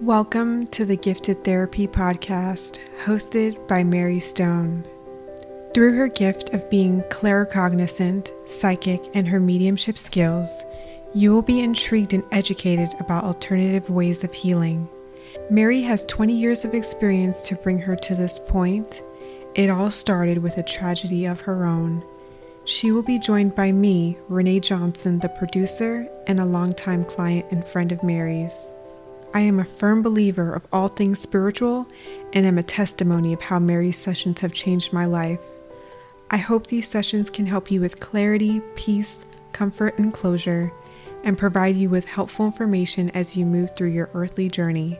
Welcome to the Gifted Therapy Podcast, hosted by Mary Stone. Through her gift of being claircognizant, psychic, and her mediumship skills, you will be intrigued and educated about alternative ways of healing. Mary has 20 years of experience to bring her to this point. It all started with a tragedy of her own. She will be joined by me, Renee Johnson, the producer, and a longtime client and friend of Mary's. I am a firm believer of all things spiritual and am a testimony of how Mary's sessions have changed my life. I hope these sessions can help you with clarity, peace, comfort, and closure, and provide you with helpful information as you move through your earthly journey.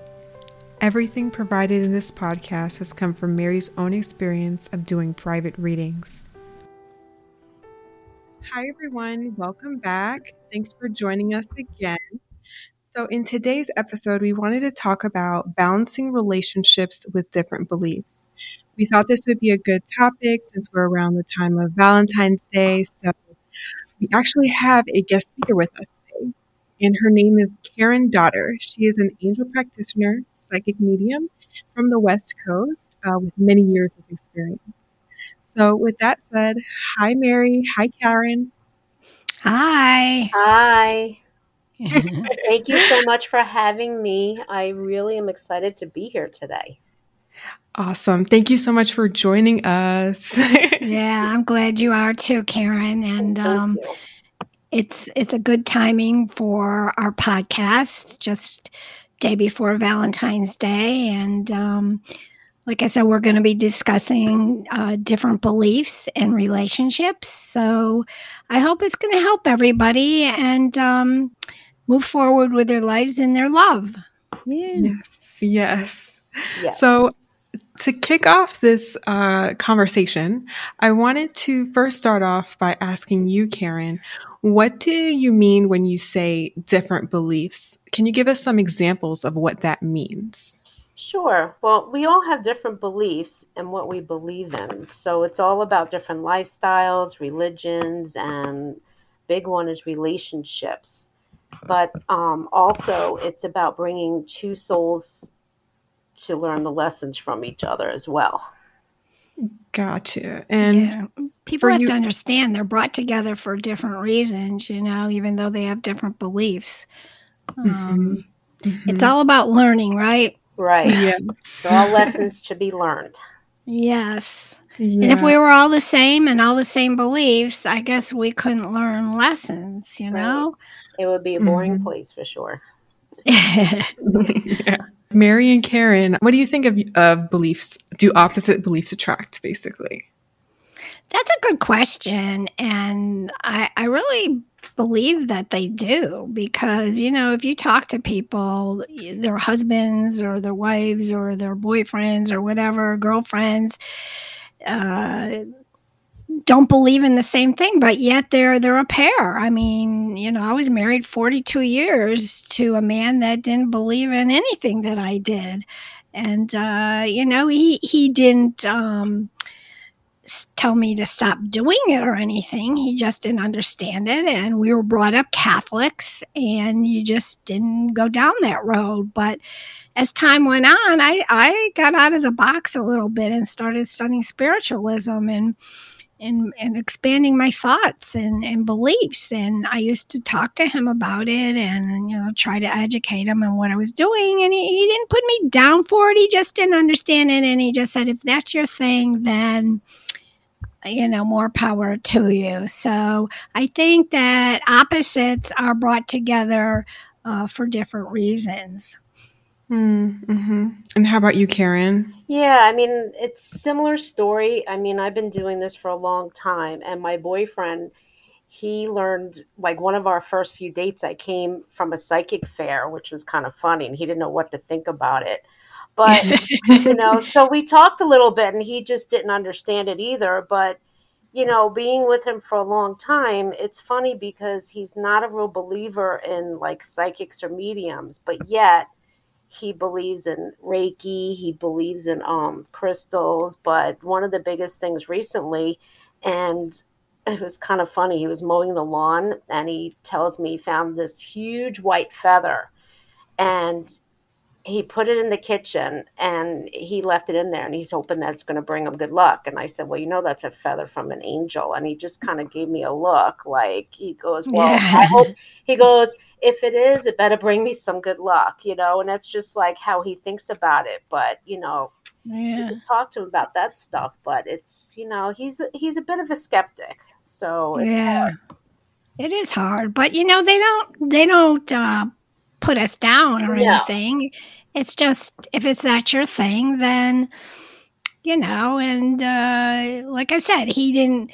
Everything provided in this podcast has come from Mary's own experience of doing private readings. Hi, everyone. Welcome back. Thanks for joining us again. So, in today's episode, we wanted to talk about balancing relationships with different beliefs. We thought this would be a good topic since we're around the time of Valentine's Day. So, we actually have a guest speaker with us today, and her name is Karen Dotter. She is an angel practitioner, psychic medium from the West Coast uh, with many years of experience. So, with that said, hi, Mary. Hi, Karen. Hi. Hi. Thank you so much for having me. I really am excited to be here today. Awesome. Thank you so much for joining us. yeah, I'm glad you are too, Karen. And um, it's it's a good timing for our podcast just day before Valentine's Day. And um, like I said, we're going to be discussing uh, different beliefs and relationships. So I hope it's going to help everybody. And um, move forward with their lives and their love. Yeah. Yes, yes. Yes. So, to kick off this uh, conversation, I wanted to first start off by asking you, Karen, what do you mean when you say different beliefs? Can you give us some examples of what that means? Sure. Well, we all have different beliefs and what we believe in. So it's all about different lifestyles, religions, and big one is relationships but um, also it's about bringing two souls to learn the lessons from each other as well. Gotcha. And yeah. people have you- to understand they're brought together for different reasons, you know, even though they have different beliefs. Mm-hmm. Um, mm-hmm. It's all about learning, right? Right. Yes. They're all lessons to be learned. Yes. Yeah. And if we were all the same and all the same beliefs, I guess we couldn't learn lessons, you know? It would be a boring mm-hmm. place for sure. yeah. Mary and Karen, what do you think of uh, beliefs? Do opposite beliefs attract, basically? That's a good question. And I, I really believe that they do because, you know, if you talk to people, their husbands or their wives or their boyfriends or whatever, girlfriends, uh, don't believe in the same thing, but yet they're they're a pair. I mean, you know, I was married 42 years to a man that didn't believe in anything that I did. And uh, you know, he he didn't um, tell me to stop doing it or anything. He just didn't understand it. And we were brought up Catholics, and you just didn't go down that road. But as time went on, I, I got out of the box a little bit and started studying spiritualism. And and, and expanding my thoughts and, and beliefs. And I used to talk to him about it and, you know, try to educate him on what I was doing. And he, he didn't put me down for it. He just didn't understand it. And he just said, if that's your thing, then, you know, more power to you. So I think that opposites are brought together uh, for different reasons. Mm-hmm. And how about you, Karen? Yeah, I mean, it's similar story. I mean, I've been doing this for a long time, and my boyfriend, he learned like one of our first few dates. I came from a psychic fair, which was kind of funny, and he didn't know what to think about it. But you know, so we talked a little bit, and he just didn't understand it either. But you know, being with him for a long time, it's funny because he's not a real believer in like psychics or mediums, but yet he believes in Reiki, he believes in um, crystals. But one of the biggest things recently, and it was kind of funny, he was mowing the lawn and he tells me he found this huge white feather. And he put it in the kitchen and he left it in there and he's hoping that's going to bring him good luck and i said well you know that's a feather from an angel and he just kind of gave me a look like he goes well yeah. i hope he goes if it is it better bring me some good luck you know and that's just like how he thinks about it but you know yeah. talk to him about that stuff but it's you know he's he's a bit of a skeptic so yeah hard. it is hard but you know they don't they don't uh put us down or anything. It's just if it's not your thing, then you know. And uh, like I said, he didn't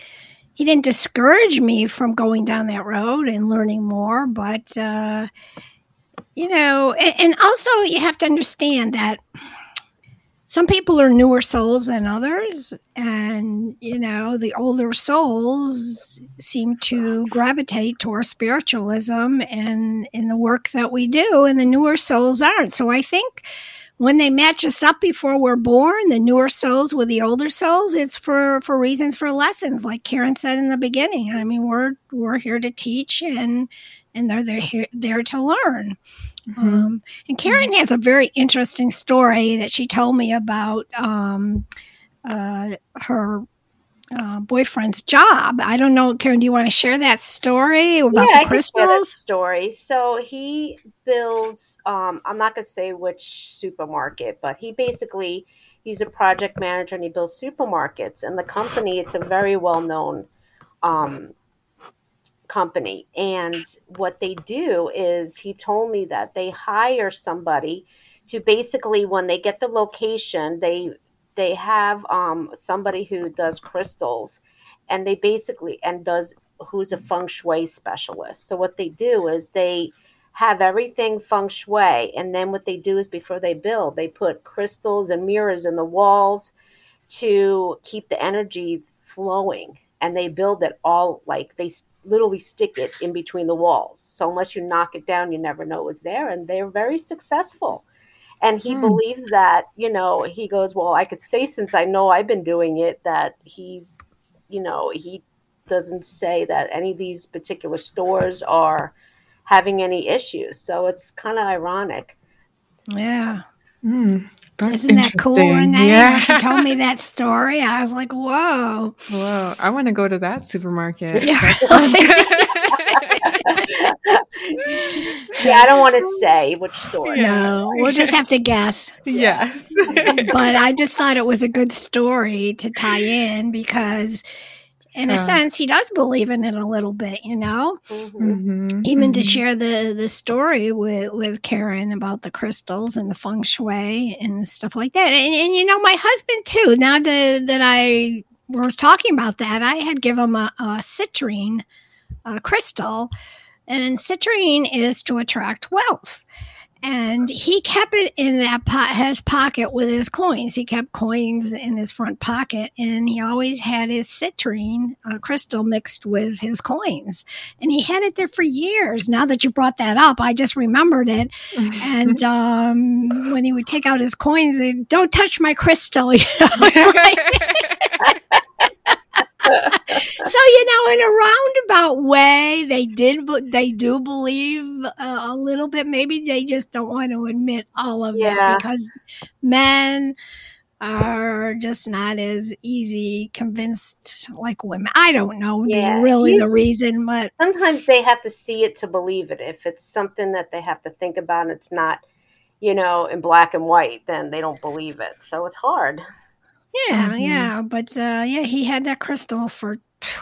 he didn't discourage me from going down that road and learning more, but uh, you know, and, and also you have to understand that some people are newer souls than others and you know the older souls seem to gravitate towards spiritualism and in the work that we do and the newer souls aren't. So i think when they match us up before we're born the newer souls with the older souls it's for for reasons for lessons like karen said in the beginning. I mean we're we're here to teach and and they're there here there to learn Mm-hmm. Um, and Karen has a very interesting story that she told me about um, uh, her uh, boyfriend's job. I don't know, Karen. Do you want to share that story about yeah, the crystals? story. So he bills. Um, I'm not going to say which supermarket, but he basically he's a project manager and he builds supermarkets. And the company, it's a very well known um, company. And what they do is he told me that they hire somebody to basically when they get the location, they they have um, somebody who does crystals and they basically and does who's a feng shui specialist. So what they do is they have everything feng shui and then what they do is before they build, they put crystals and mirrors in the walls to keep the energy flowing and they build it all like they literally stick it in between the walls. So unless you knock it down, you never know it's there. And they're very successful. And he hmm. believes that, you know, he goes, Well, I could say since I know I've been doing it that he's, you know, he doesn't say that any of these particular stores are having any issues. So it's kind of ironic. Yeah. Mm. That's Isn't that cool, Renee? Yeah. When she told me that story, I was like, whoa. Whoa. I want to go to that supermarket. Yeah, yeah I don't want to say which store. No, we'll just have to guess. Yes. but I just thought it was a good story to tie in because in a sense he does believe in it a little bit you know mm-hmm. Mm-hmm. even mm-hmm. to share the the story with with karen about the crystals and the feng shui and stuff like that and, and you know my husband too now that, that i was talking about that i had given him a, a citrine a crystal and citrine is to attract wealth and he kept it in that pot, his pocket with his coins. He kept coins in his front pocket, and he always had his citrine uh, crystal mixed with his coins. And he had it there for years. Now that you brought that up, I just remembered it. and um, when he would take out his coins, they don't touch my crystal. You know? so you know in a roundabout way they did but they do believe uh, a little bit maybe they just don't want to admit all of yeah. it because men are just not as easy convinced like women. I don't know yeah, really the reason, but sometimes they have to see it to believe it. If it's something that they have to think about and it's not, you know, in black and white, then they don't believe it. So it's hard. Yeah, mm-hmm. yeah. But uh, yeah, he had that crystal for,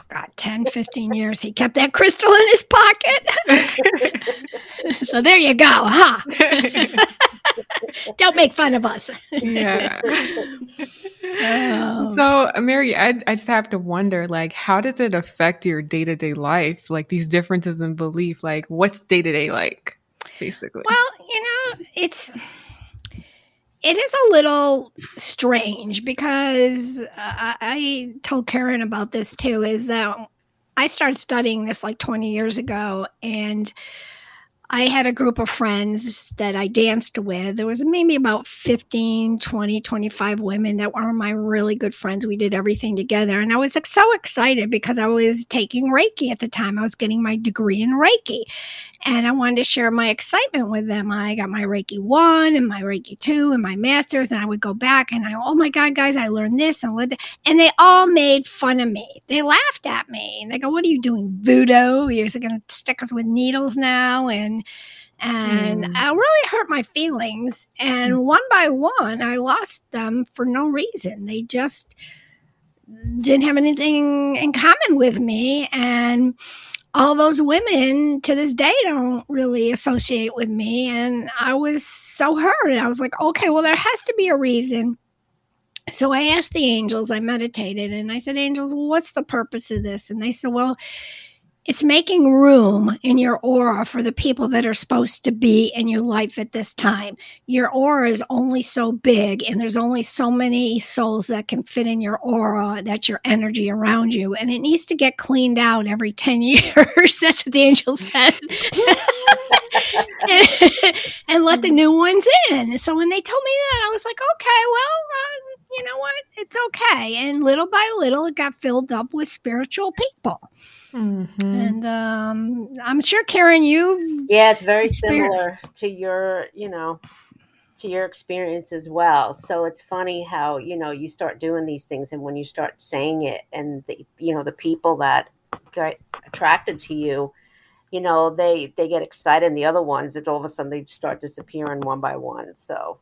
God, 10, 15 years. He kept that crystal in his pocket. so there you go, huh? Don't make fun of us. yeah. Oh. So, Mary, I, I just have to wonder, like, how does it affect your day to day life? Like these differences in belief, like, what's day to day like, basically? Well, you know, it's it is a little strange because uh, I told Karen about this too. Is that I started studying this like 20 years ago, and I had a group of friends that I danced with. There was maybe about 15, 20, 25 women that were my really good friends. We did everything together. And I was like, so excited because I was taking Reiki at the time. I was getting my degree in Reiki. And I wanted to share my excitement with them. I got my Reiki 1 and my Reiki 2 and my masters and I would go back and I oh my god guys, I learned this and learned that. and they all made fun of me. They laughed at me. And they go, "What are you doing? Voodoo? You're going to stick us with needles now?" And and mm. it really hurt my feelings. And mm. one by one, I lost them for no reason. They just didn't have anything in common with me. And all those women to this day don't really associate with me. And I was so hurt. I was like, okay, well, there has to be a reason. So I asked the angels, I meditated, and I said, Angels, what's the purpose of this? And they said, Well, it's making room in your aura for the people that are supposed to be in your life at this time. Your aura is only so big, and there's only so many souls that can fit in your aura. That's your energy around you, and it needs to get cleaned out every 10 years. That's what the angel said. and, and, let the new ones in. So when they told me that, I was like, okay, well, uh, you know what? It's okay. And little by little, it got filled up with spiritual people. Mm-hmm. And um, I'm sure, Karen, you. Yeah, it's very similar to your, you know, to your experience as well. So it's funny how, you know, you start doing these things and when you start saying it and the, you know, the people that get attracted to you, you know, they, they get excited and the other ones, it's all of a sudden they start disappearing one by one. So.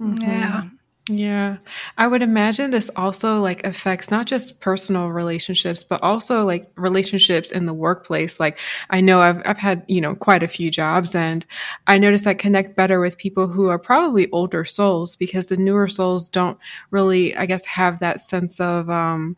Mm-hmm. Yeah. Yeah. I would imagine this also like affects not just personal relationships, but also like relationships in the workplace. Like I know I've, I've had, you know, quite a few jobs and I notice I connect better with people who are probably older souls because the newer souls don't really, I guess, have that sense of, um,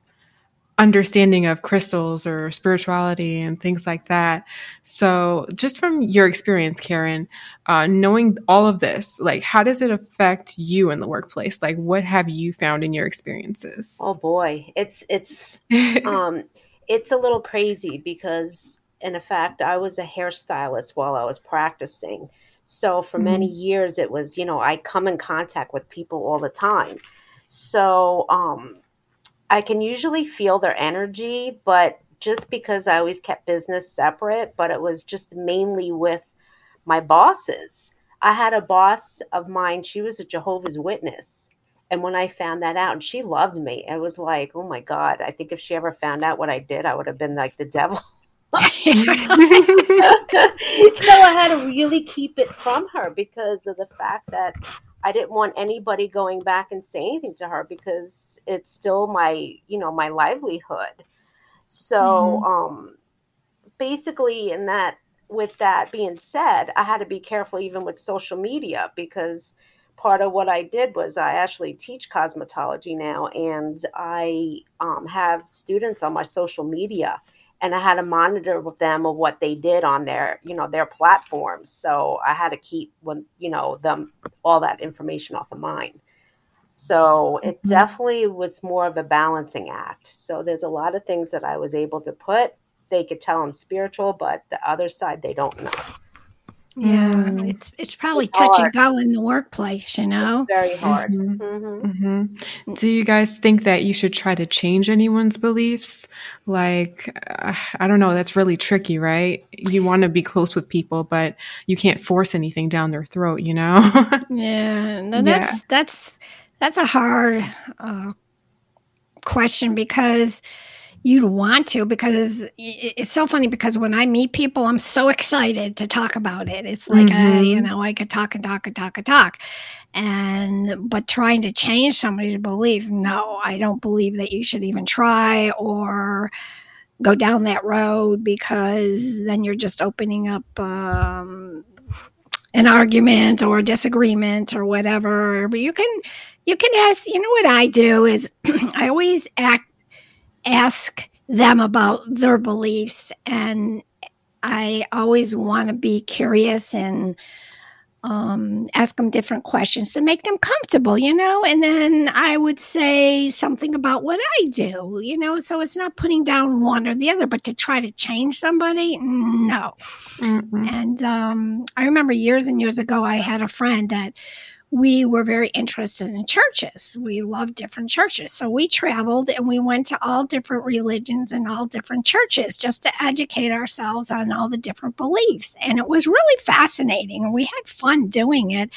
understanding of crystals or spirituality and things like that. So, just from your experience, Karen, uh, knowing all of this, like, how does it affect you in the workplace? Like, what have you found in your experiences? Oh boy, it's it's um, it's a little crazy because, in fact, I was a hairstylist while I was practicing. So for mm-hmm. many years, it was you know I come in contact with people all the time. So um, I can usually feel their energy, but just because I always kept business separate, but it was just mainly with my bosses. I had a boss of mine, she was a Jehovah's Witness. And when I found that out, and she loved me, it was like, oh my God, I think if she ever found out what I did, I would have been like the devil. so I had to really keep it from her because of the fact that I didn't want anybody going back and saying anything to her because it's still my, you know, my livelihood. So, mm-hmm. um, basically, in that, with that being said, I had to be careful even with social media because part of what I did was I actually teach cosmetology now, and I um, have students on my social media and I had to monitor with them of what they did on their, you know, their platforms. So I had to keep when, you know, them all that information off of mine. So it mm-hmm. definitely was more of a balancing act. So there's a lot of things that I was able to put. They could tell I'm spiritual, but the other side they don't know. Yeah, mm. it's it's probably it's touch hard. and go in the workplace, you know. It's very hard. Mm-hmm. Mm-hmm. Mm-hmm. Do you guys think that you should try to change anyone's beliefs? Like, uh, I don't know. That's really tricky, right? You want to be close with people, but you can't force anything down their throat, you know. yeah, no, that's yeah. that's that's a hard uh, question because you'd want to because it's so funny because when I meet people, I'm so excited to talk about it. It's like, mm-hmm. you know, I could talk and talk and talk and talk. And, but trying to change somebody's beliefs, no, I don't believe that you should even try or go down that road because then you're just opening up, um, an argument or a disagreement or whatever but you can you can ask you know what i do is i always act ask them about their beliefs and i always want to be curious and um, ask them different questions to make them comfortable you know? And then i would say something about what i do you know? So it's not putting down one or the other but to try to change somebody? No. Mm and um, i remember years and years ago i had a friend that we were very interested in churches. We loved different churches. So we traveled and we went to all different religions and all different churches just to educate ourselves on all the different beliefs. And it was really fascinating and we had fun doing it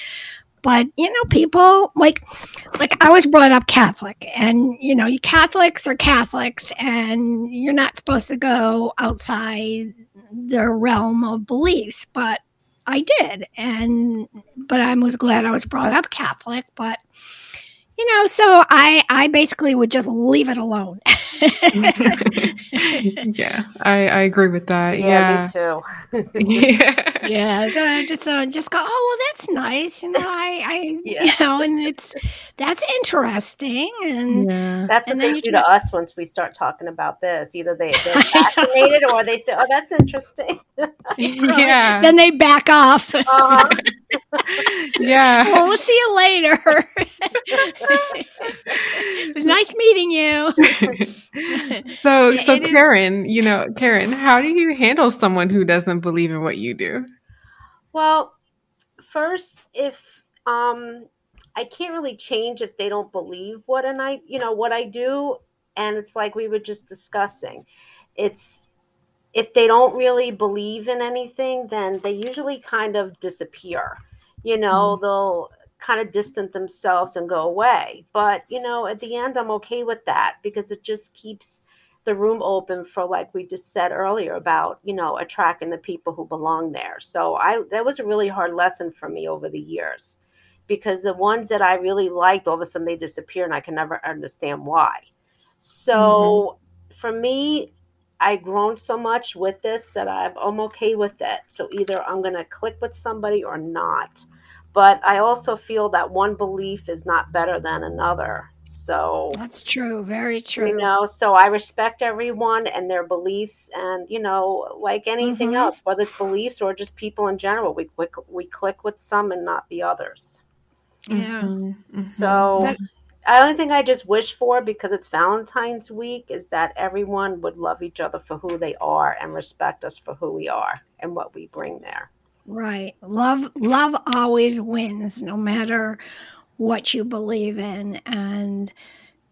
but you know people like like i was brought up catholic and you know you catholics are catholics and you're not supposed to go outside the realm of beliefs but i did and but i was glad i was brought up catholic but you know so i i basically would just leave it alone. Yeah i i agree with that yeah, yeah. me too. Yeah. Yeah just uh, just go oh well that's nice you know i i yeah. you know and it's that's interesting and yeah. that's what and they do to us once we start talking about this. Either they, they're fascinated or they say oh that's interesting. Yeah. Then they back off. Uh-huh. yeah. Well we'll see you later. it was nice meeting you. so, so Karen, you know, Karen, how do you handle someone who doesn't believe in what you do? Well, first, if um, I can't really change if they don't believe what and I, you know, what I do, and it's like we were just discussing. It's if they don't really believe in anything, then they usually kind of disappear. You know, mm. they'll kind of distant themselves and go away. But, you know, at the end, I'm okay with that because it just keeps the room open for, like we just said earlier, about, you know, attracting the people who belong there. So I, that was a really hard lesson for me over the years because the ones that I really liked, all of a sudden they disappear and I can never understand why. So mm-hmm. for me, I've grown so much with this that i I'm okay with it. So either I'm going to click with somebody or not but I also feel that one belief is not better than another. So that's true, very true. You know, so I respect everyone and their beliefs, and you know, like anything mm-hmm. else, whether it's beliefs or just people in general, we click we click with some and not the others. Yeah. Mm-hmm. So. That- the only thing I just wish for, because it's Valentine's week, is that everyone would love each other for who they are and respect us for who we are and what we bring there. Right. Love love always wins no matter what you believe in and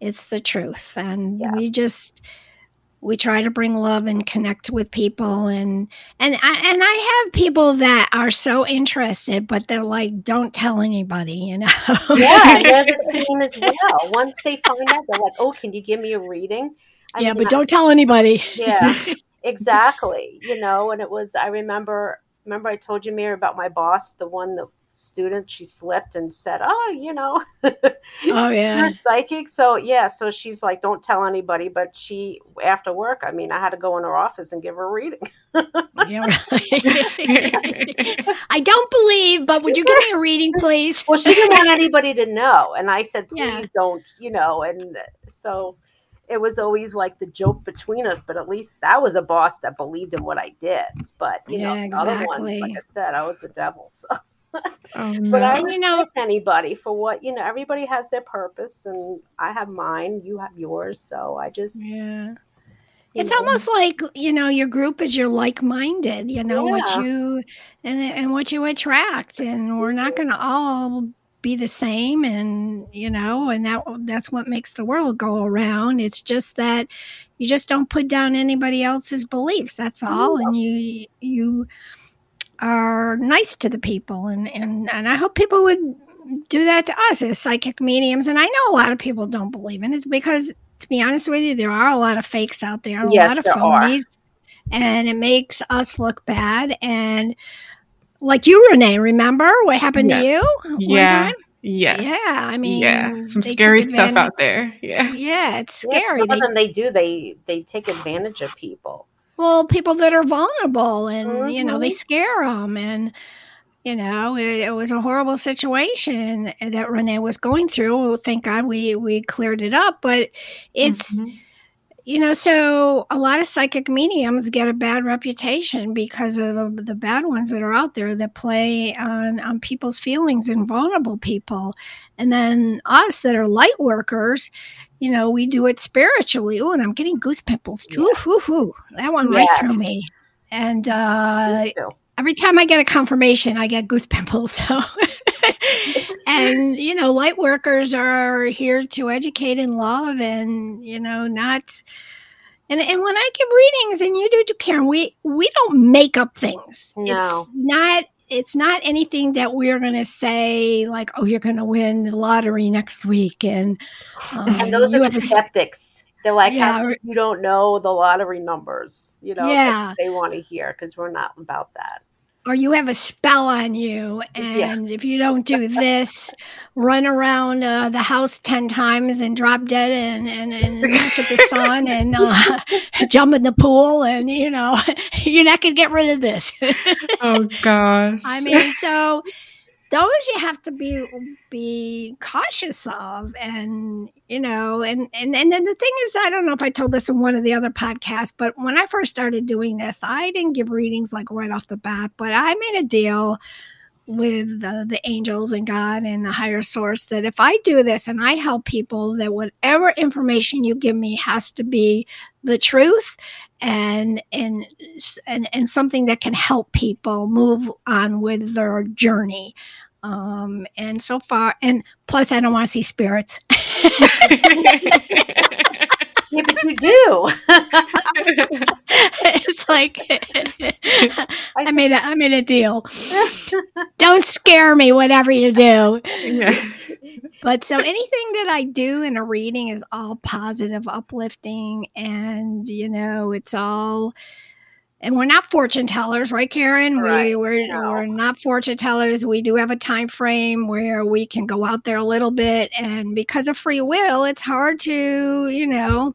it's the truth. And yes. we just we try to bring love and connect with people and and and I have people that are so interested but they're like don't tell anybody you know? Yeah they're the same as well. Once they find out they're like oh can you give me a reading? I yeah mean, but I, don't tell anybody. Yeah exactly you know and it was I remember remember I told you, Mary, about my boss, the one the student she slipped and said, "Oh, you know, oh yeah, you're psychic." So yeah, so she's like, "Don't tell anybody." But she, after work, I mean, I had to go in her office and give her a reading. yeah, I don't believe, but would you give me a reading, please? well, she didn't want anybody to know, and I said, "Please yeah. don't," you know, and so it was always like the joke between us, but at least that was a boss that believed in what I did. But you yeah, know, exactly. other ones, like I said, I was the devil. So. Oh, no. But I respect you know, anybody for what you know. Everybody has their purpose, and I have mine. You have yours. So I just yeah. It's know. almost like you know your group is your like-minded. You know yeah. what you and and what you attract, and we're not going to all be the same and you know and that that's what makes the world go around. It's just that you just don't put down anybody else's beliefs that's all. Oh. And you you are nice to the people. And and and I hope people would do that to us as psychic mediums. And I know a lot of people don't believe in it because to be honest with you there are a lot of fakes out there a yes, lot of phonies. And it makes us look bad. And like you, Renee. Remember what happened to you? yeah. Time? Yes. Yeah. I mean, yeah, some scary stuff out there. Yeah. Yeah, it's scary. Yeah, some of them they do. They they take advantage of people. Well, people that are vulnerable, and mm-hmm. you know, they mm-hmm. scare them, and you know, it, it, was a horrible situation that Renee was going through. Thank God we we cleared it up, but it's. Mm-hmm you know, so a lot of psychic mediums get a bad reputation because of the, the, bad ones that are out there that play on, on people's feelings and vulnerable people. And then us that are light workers, you know, we do it spiritually. Oh, and I'm getting goose pimples. Yeah. Oof, oof, oof. That one right yes. through me. And uh, every time I get a confirmation, I get goose pimples. So, and you know, light workers are here to educate and love, and you know, not. And, and when I give readings, and you do too, Karen, we we don't make up things. No. It's not it's not anything that we're going to say like, "Oh, you're going to win the lottery next week," and um, and those are the skeptics. They're like, yeah, you don't know the lottery numbers, you know? Yeah, they want to hear because we're not about that or you have a spell on you and yeah. if you don't do this run around uh, the house 10 times and drop dead and, and, and look at the sun and uh, jump in the pool and you know you're not going to get rid of this oh gosh i mean so those you have to be be cautious of and you know and and and then the thing is i don't know if i told this in one of the other podcasts but when i first started doing this i didn't give readings like right off the bat but i made a deal with the, the angels and god and the higher source that if i do this and i help people that whatever information you give me has to be the truth and and and, and something that can help people move on with their journey um and so far and plus i don't want to see spirits yeah, but you do. it's like I made a I made a deal. Don't scare me, whatever you do. But so anything that I do in a reading is all positive, uplifting, and you know, it's all and we're not fortune tellers, right, Karen? Right. We, we're no. we're not fortune tellers. We do have a time frame where we can go out there a little bit, and because of free will, it's hard to you know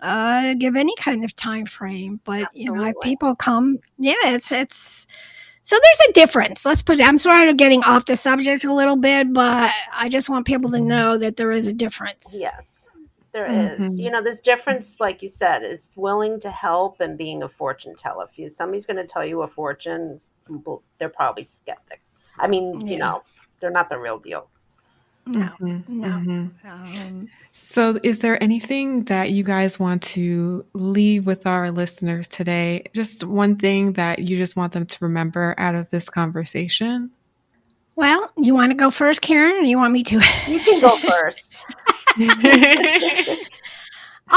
uh, give any kind of time frame. But Absolutely. you know, if people come, yeah, it's it's. So there's a difference. Let's put. I'm sort of getting off the subject a little bit, but I just want people to know that there is a difference. Yes there mm-hmm. is. You know, this difference, like you said, is willing to help and being a fortune teller. If you, somebody's going to tell you a fortune, they're probably skeptic. I mean, yeah. you know, they're not the real deal. No, mm-hmm. no. Mm-hmm. Um, so, is there anything that you guys want to leave with our listeners today? Just one thing that you just want them to remember out of this conversation? Well, you want to go first, Karen, or you want me to? You can go first. All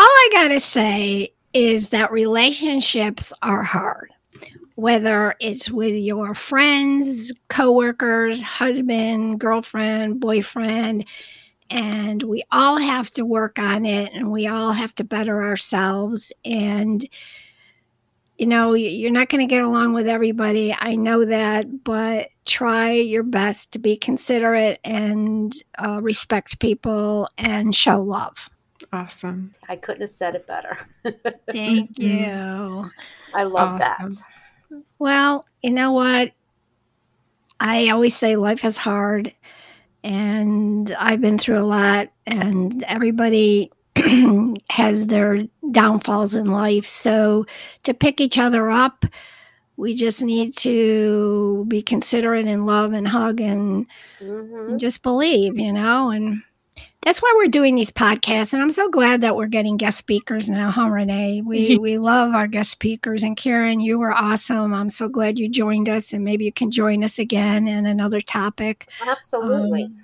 I got to say is that relationships are hard. Whether it's with your friends, coworkers, husband, girlfriend, boyfriend, and we all have to work on it and we all have to better ourselves and you know you're not going to get along with everybody i know that but try your best to be considerate and uh, respect people and show love. Awesome. I couldn't have said it better. Thank you. I love awesome. that. Well, you know what? I always say life is hard, and I've been through a lot, and everybody has their downfalls in life. So to pick each other up we just need to be considerate and love and hug and, mm-hmm. and just believe, you know, and that's why we're doing these podcasts and i'm so glad that we're getting guest speakers now huh renee? We we love our guest speakers and karen you were awesome. I'm so glad you joined us and maybe you can join us again in another topic. Absolutely. Um,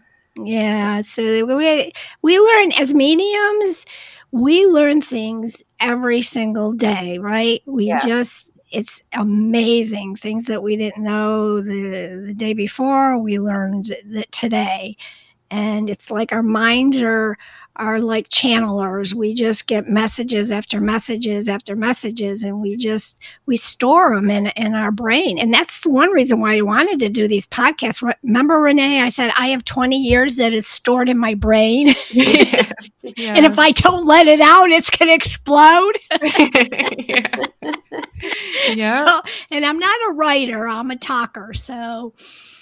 yeah so we we learn as mediums we learn things every single day right? We yes. just it's amazing things that we didn't know the, the day before we learned that today and it's like our minds are are like channelers. We just get messages after messages after messages and we just we store them in in our brain. And that's one reason why i wanted to do these podcasts. Remember renee i said i have 20 years that is stored in my brain. Yes, and if i don't let it out it's going to explode. Yeah. yeah. So, and i'm not a writer i'm a talker. So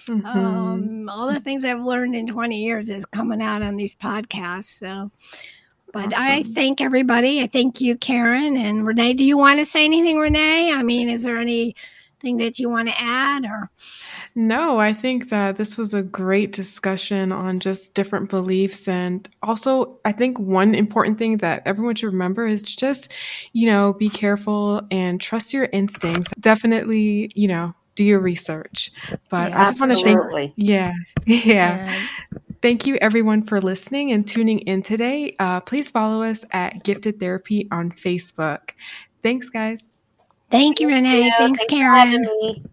Mm-hmm. Um, all the things I've learned in 20 years is coming out on these podcasts. So, but awesome. I thank everybody. I thank you, Karen and Renee. Do you want to say anything, Renee? I mean, is there anything that you want to add or? No, I think that this was a great discussion on just different beliefs. And also, I think one important thing that everyone should remember is to just, you know, be careful and trust your instincts. Definitely, you know, do your research. But Yeah, I just want to thank, yeah, yeah. Yeah. Thank you everyone for listening and tuning in today. Uh, please follow us at Gifted Therapy on Facebook. Thanks, guys. Thank you, Renee. Yeah, Thanks, for having Karen. me.